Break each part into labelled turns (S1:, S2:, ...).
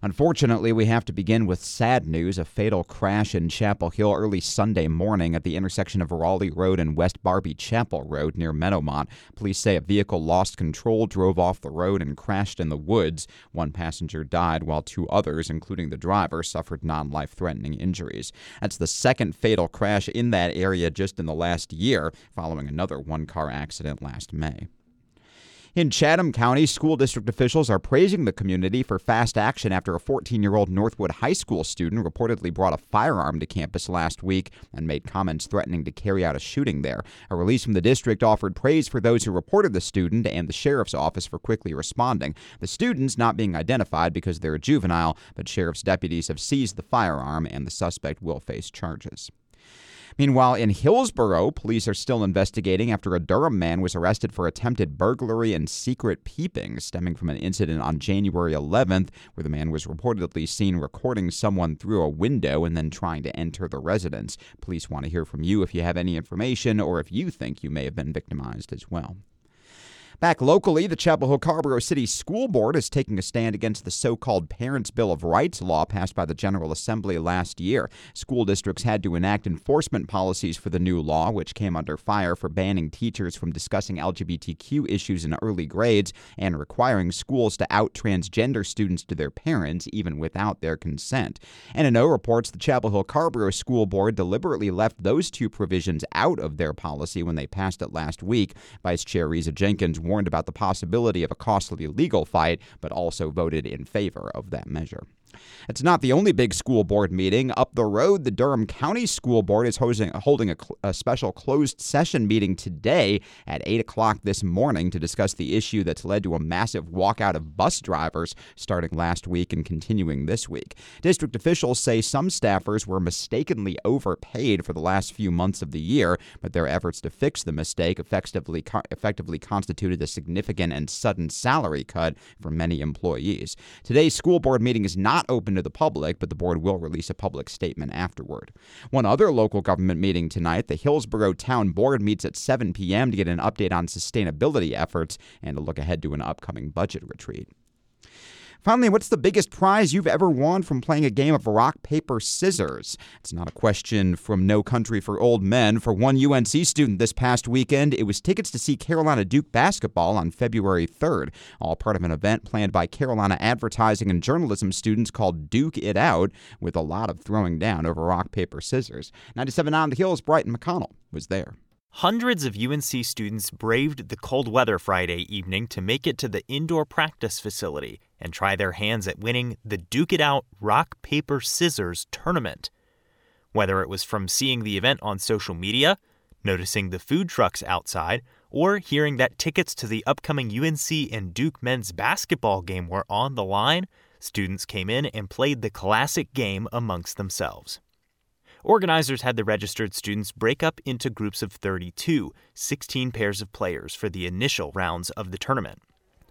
S1: Unfortunately, we have to begin with sad news a fatal crash in Chapel Hill early Sunday morning at the intersection of Raleigh Road and West Barbee Chapel Road near Meadowmont. Police say a vehicle lost control, drove off the road, and crashed in the woods. One passenger died, while two others, including the driver, suffered non life threatening injuries. That's the second fatal crash in that area just in the last year, following another one car accident last May. In Chatham County, school district officials are praising the community for fast action after a 14 year old Northwood High School student reportedly brought a firearm to campus last week and made comments threatening to carry out a shooting there. A release from the district offered praise for those who reported the student and the sheriff's office for quickly responding. The students not being identified because they're a juvenile, but sheriff's deputies have seized the firearm and the suspect will face charges. Meanwhile, in Hillsborough, police are still investigating after a Durham man was arrested for attempted burglary and secret peeping stemming from an incident on January 11th where the man was reportedly seen recording someone through a window and then trying to enter the residence. Police want to hear from you if you have any information or if you think you may have been victimized as well. Back locally, the Chapel Hill Carrboro City School Board is taking a stand against the so called Parents' Bill of Rights law passed by the General Assembly last year. School districts had to enact enforcement policies for the new law, which came under fire for banning teachers from discussing LGBTQ issues in early grades and requiring schools to out transgender students to their parents, even without their consent. N&O reports the Chapel Hill Carrboro School Board deliberately left those two provisions out of their policy when they passed it last week. Vice Chair Riza Jenkins warned about the possibility of a costly legal fight, but also voted in favor of that measure. It's not the only big school board meeting. Up the road, the Durham County School Board is hosting, holding a, a, special closed session meeting today at 8 o'clock this morning to discuss the issue that's led to a massive walkout of bus drivers starting last week and continuing this week. District officials say some staffers were mistakenly overpaid for the last few months of the year, but their efforts to fix the mistake effectively, effectively constituted a significant and sudden salary cut for many employees. Today's school board meeting is not open to the public, but the board will release a public statement afterward. One other local government meeting tonight, the Hillsborough Town Board meets at 7 p.m. to get an update on sustainability efforts and to look ahead to an upcoming budget retreat. Finally, what's the biggest prize you've ever won from playing a game of rock, paper, scissors? It's not a question from No Country for Old Men. For one UNC student this past weekend, it was tickets to see Carolina Duke basketball on February 3rd, all part of an event planned by Carolina advertising and journalism students called Duke It Out, with a lot of throwing down over rock, paper, scissors. 97 on the Hills, Brighton McConnell was there.
S2: Hundreds of UNC students braved the cold weather Friday evening to make it to the indoor practice facility and try their hands at winning the Duke It Out Rock, Paper, Scissors tournament. Whether it was from seeing the event on social media, noticing the food trucks outside, or hearing that tickets to the upcoming UNC and Duke men's basketball game were on the line, students came in and played the classic game amongst themselves. Organizers had the registered students break up into groups of 32, 16 pairs of players for the initial rounds of the tournament.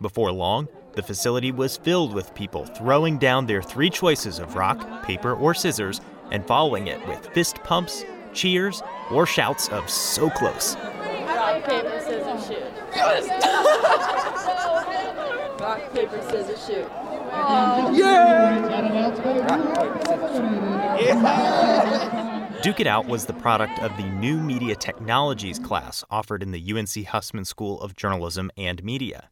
S2: Before long, the facility was filled with people throwing down their three choices of rock, paper, or scissors and following it with fist pumps, cheers, or shouts of so close.
S3: Rock, paper, scissors, shoot. Yes! rock, paper, scissors, shoot. Oh.
S2: Duke It Out was the product of the New Media Technologies class offered in the UNC Hussman School of Journalism and Media.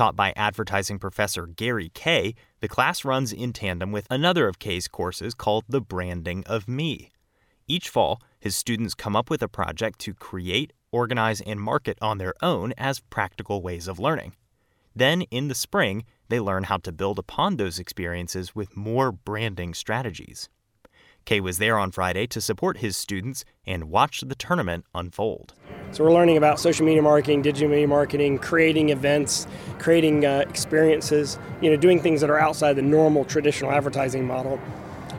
S2: Taught by advertising professor Gary Kayye, the class runs in tandem with another of Kayye's courses called The Branding of Me. Each fall, his students come up with a project to create, organize, and market on their own as practical ways of learning. Then, in the spring, they learn how to build upon those experiences with more branding strategies. Kayye was there on Friday to support his students and watch the tournament unfold.
S4: So we're learning about social media marketing, digital media marketing, creating events, creating uh, experiences, you know, doing things that are outside the normal traditional advertising model.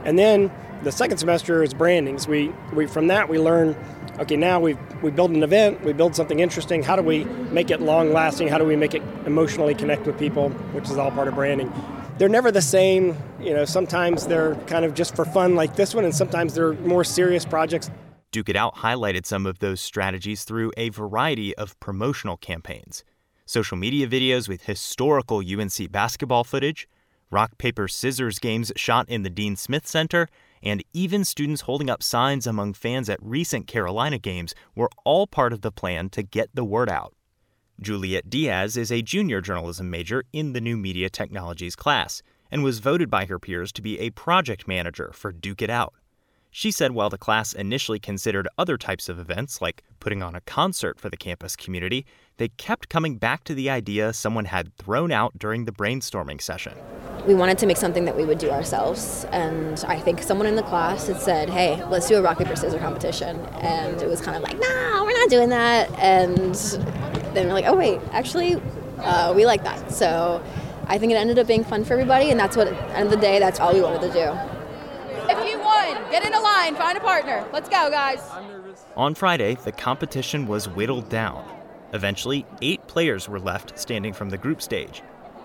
S4: And then the second semester is branding. So we, we from that we learn okay, now we we build an event, we build something interesting. How do we make it long lasting? How do we make it emotionally connect with people, which is all part of branding. They're never the same. You know, sometimes they're kind of just for fun like this one, and sometimes they're more serious projects.
S2: Duke It Out highlighted some of those strategies through a variety of promotional campaigns social media videos with historical UNC basketball footage, rock, paper, scissors games shot in the Dean Smith Center, and even students holding up signs among fans at recent Carolina games were all part of the plan to get the word out. Juliet Diaz is a junior journalism major in the new media technologies class and was voted by her peers to be a project manager for Duke It Out. She said while the class initially considered other types of events, like putting on a concert for the campus community, they kept coming back to the idea someone had thrown out during the brainstorming session.
S5: We wanted to make something that we would do ourselves, and I think someone in the class had said, Hey, let's do a rock, paper, scissors competition. And it was kind of like, No, we're not doing that. And then we're like, Oh, wait, actually, uh, we like that. So I think it ended up being fun for everybody, and that's what, at the end of the day, that's all we wanted to do.
S3: If get in a line, find a partner. Let's go, guys.
S2: On Friday, the competition was whittled down. Eventually, eight players were left standing from the group stage.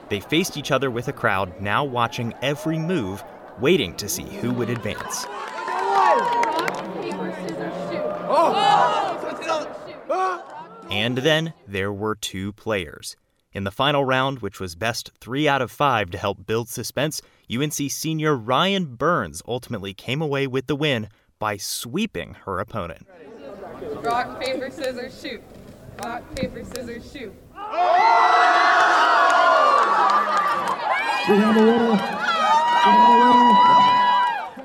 S2: They faced each other with a crowd now watching every move, waiting to see who would advance. Oh! And then there were two players. In the final round, which was best three out of five to help build suspense, UNC senior Ryan Burns ultimately came away with the win by sweeping her opponent.
S3: Rock, paper, scissors, shoot. Rock, paper, scissors, shoot.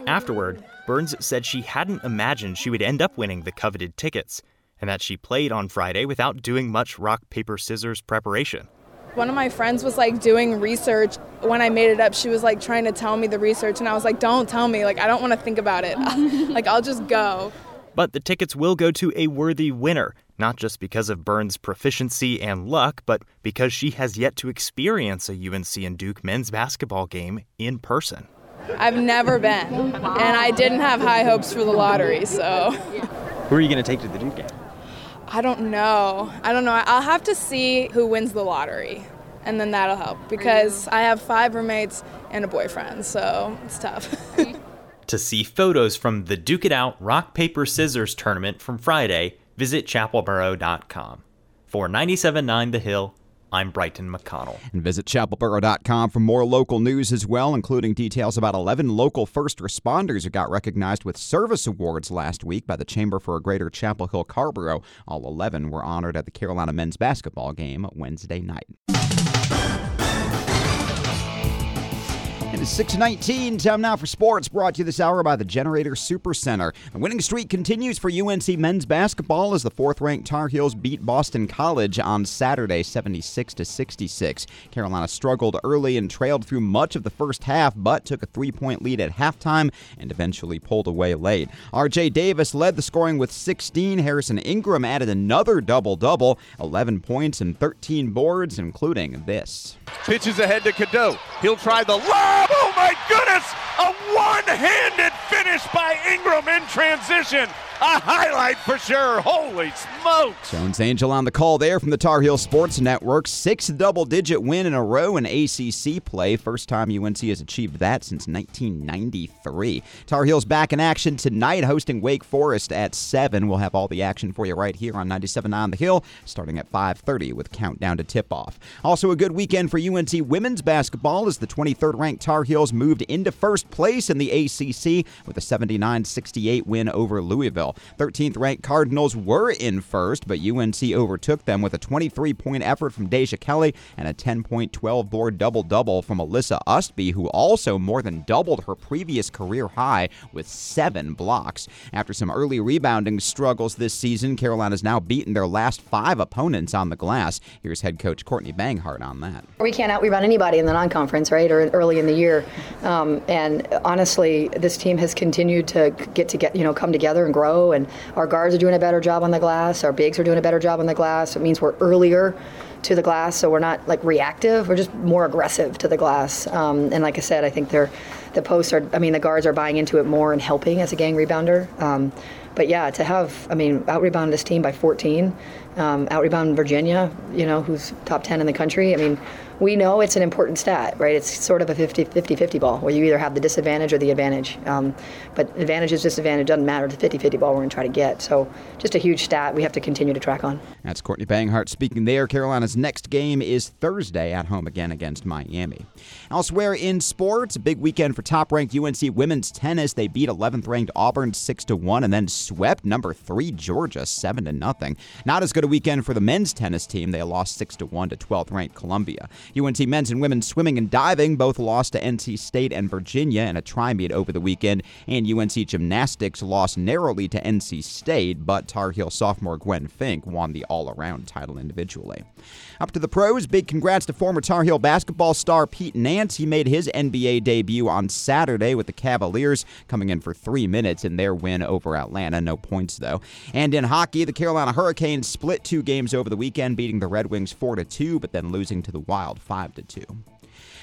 S2: Afterward, Burns said she hadn't imagined she would end up winning the coveted tickets, and that she played on Friday without doing much rock, paper, scissors preparation.
S6: One of my friends was like doing research. When I made it up, she was like trying to tell me the research, and I was like, don't tell me. Like, I don't want to think about it. like, I'll just go.
S2: But the tickets will go to a worthy winner, not just because of Burns' proficiency and luck, but because she has yet to experience a UNC and Duke men's basketball game in person.
S6: I've never been, and I didn't have high hopes for the lottery, so.
S2: Who are you going to take to the Duke game?
S6: I don't know. I don't know. I'll have to see who wins the lottery, and then that'll help because I have five roommates and a boyfriend, so it's tough.
S2: to see photos from the Duke It Out Rock, Paper, Scissors tournament from Friday, visit chapelboro.com. For 97.9 The Hill, I'm Brighton McConnell.
S1: And visit chapelboro.com for more local news as well, including details about 11 local first responders who got recognized with service awards last week by the Chamber for a Greater Chapel Hill Carrboro. All 11 were honored at the Carolina men's basketball game Wednesday night. It is 619. Time now for sports, brought to you this hour by the Generator Super Center. The winning streak continues for UNC men's basketball as the fourth ranked Tar Heels beat Boston College on Saturday 76 to 66. Carolina struggled early and trailed through much of the first half, but took a three point lead at halftime and eventually pulled away late. RJ Davis led the scoring with 16. Harrison Ingram added another double double, 11 points and 13 boards, including this.
S7: Pitches ahead to Cadeau. He'll try the lob. A one-handed finish by Ingram in transition. A highlight for sure. Holy smokes.
S1: Jones Angell on the call there from the Tar Heel Sports Network. Sixth double digit win in a row in ACC play. First time UNC has achieved that since 1993. Tar Heels back in action tonight, hosting Wake Forest at 7. We'll have all the action for you right here on 97 on the Hill, starting at 5.30 with countdown to tip off. Also, a good weekend for UNC women's basketball as the 23rd ranked Tar Heels moved into first place in the ACC with a 79 68 win over Louisville. 13th ranked Cardinals were in first, but UNC overtook them with a 23 point effort from Deja Kelly and a 10 point 12 board double double from Alyssa Ustby, who also more than doubled her previous career high with seven blocks. After some early rebounding struggles this season, Carolina's now beaten their last five opponents on the glass. Here's head coach Courtney Banghart on that.
S8: We can't out rebound anybody in the non conference, right, or early in the year. Um, and honestly, this team has continued to get to get, you know, come together and grow and our guards are doing a better job on the glass. Our bigs are doing a better job on the glass. It means we're earlier to the glass, so we're not like reactive. We're just more aggressive to the glass. Um, and like I said, I think they're the posts are. I mean, the guards are buying into it more and helping as a gang rebounder. Um, but yeah, to have, I mean, out rebound this team by 14, um, out rebound Virginia, you know, who's top 10 in the country. I mean, we know it's an important stat, right? It's sort of a 50 50 50 ball where you either have the disadvantage or the advantage. Um, but advantage is disadvantage, doesn't matter. The 50 50 ball we're going to try to get. So just a huge stat we have to continue to track on.
S1: That's Courtney Banghart speaking there. Carolina's next game is Thursday at home again against Miami. Elsewhere in sports, a big weekend for top ranked UNC women's tennis. They beat 11th ranked Auburn 6 to 1 and then swept number 3 Georgia 7 to nothing. Not as good a weekend for the men's tennis team. They lost 6 to 1 to 12th ranked Columbia. UNC men's and women's swimming and diving both lost to NC State and Virginia in a tri meet over the weekend, and UNC gymnastics lost narrowly to NC State, but Tar Heel sophomore Gwen Fink won the all around title individually. Up to the pros, big congrats to former Tar Heel basketball star Pete Nance. He made his NBA debut on Saturday with the Cavaliers, coming in for three minutes in their win over Atlanta. And no points, though. And in hockey, the Carolina Hurricanes split two games over the weekend, beating the Red Wings 4 2, but then losing to the Wild 5 2.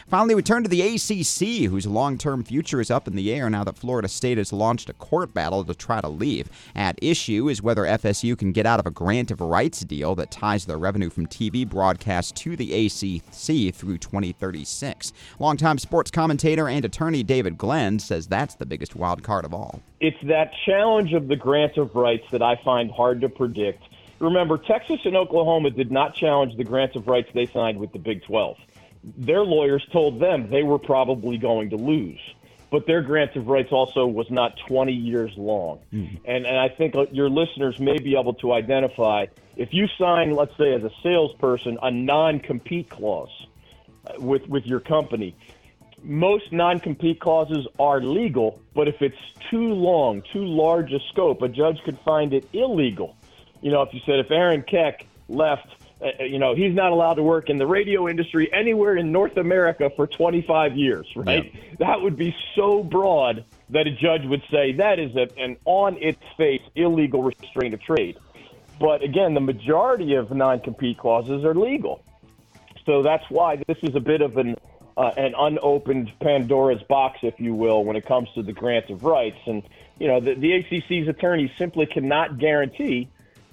S1: Finally, we turn to the ACC, whose long term future is up in the air now that Florida State has launched a court battle to try to leave. At issue is whether FSU can get out of a grant of rights deal that ties their revenue from TV broadcasts to the ACC through 2036. Longtime sports commentator and attorney David Glenn says that's the biggest wild card of all.
S9: It's that challenge of the grant of rights that I find hard to predict. Remember, Texas and Oklahoma did not challenge the grants of rights they signed with the Big 12 their lawyers told them they were probably going to lose. But their grant of rights also was not 20 years long. Mm-hmm. And, and I think your listeners may be able to identify if you sign, let's say, as a salesperson, a non compete clause with, with your company, most non compete clauses are legal, but if it's too long, too large a scope, a judge could find it illegal. You know, if you said if Aaron Keck left uh, you know, he's not allowed to work in the radio industry anywhere in North America for 25 years, right? Yeah. That would be so broad that a judge would say that is a, an on its face illegal restraint of trade. But again, the majority of non compete clauses are legal. So that's why this is a bit of an uh, an unopened Pandora's box, if you will, when it comes to the grant of rights. And you know, the, the ACC's attorneys simply cannot guarantee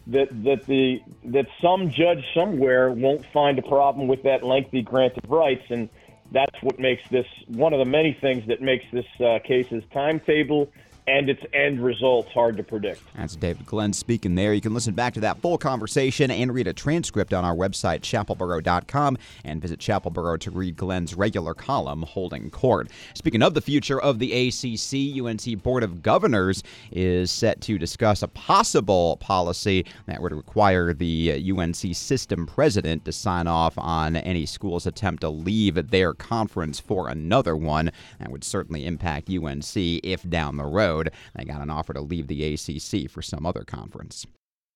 S9: that that the that some judge somewhere won't find a problem with that lengthy grant of rights, and that's what makes this one of the many things that makes this uh, case's timetable and its end results hard to predict.
S1: That's David Glenn speaking there. You can listen back to that full conversation and read a transcript on our website, chapelboro.com, and visit Chapelboro to read Glenn's regular column, Holding Court. Speaking of the future of the ACC, UNC Board of Governors is set to discuss a possible policy that would require the uh, UNC system president to sign off on any school's attempt to leave their conference for another one. That would certainly impact UNC if down the road road. They got an offer to leave the ACC for some other conference.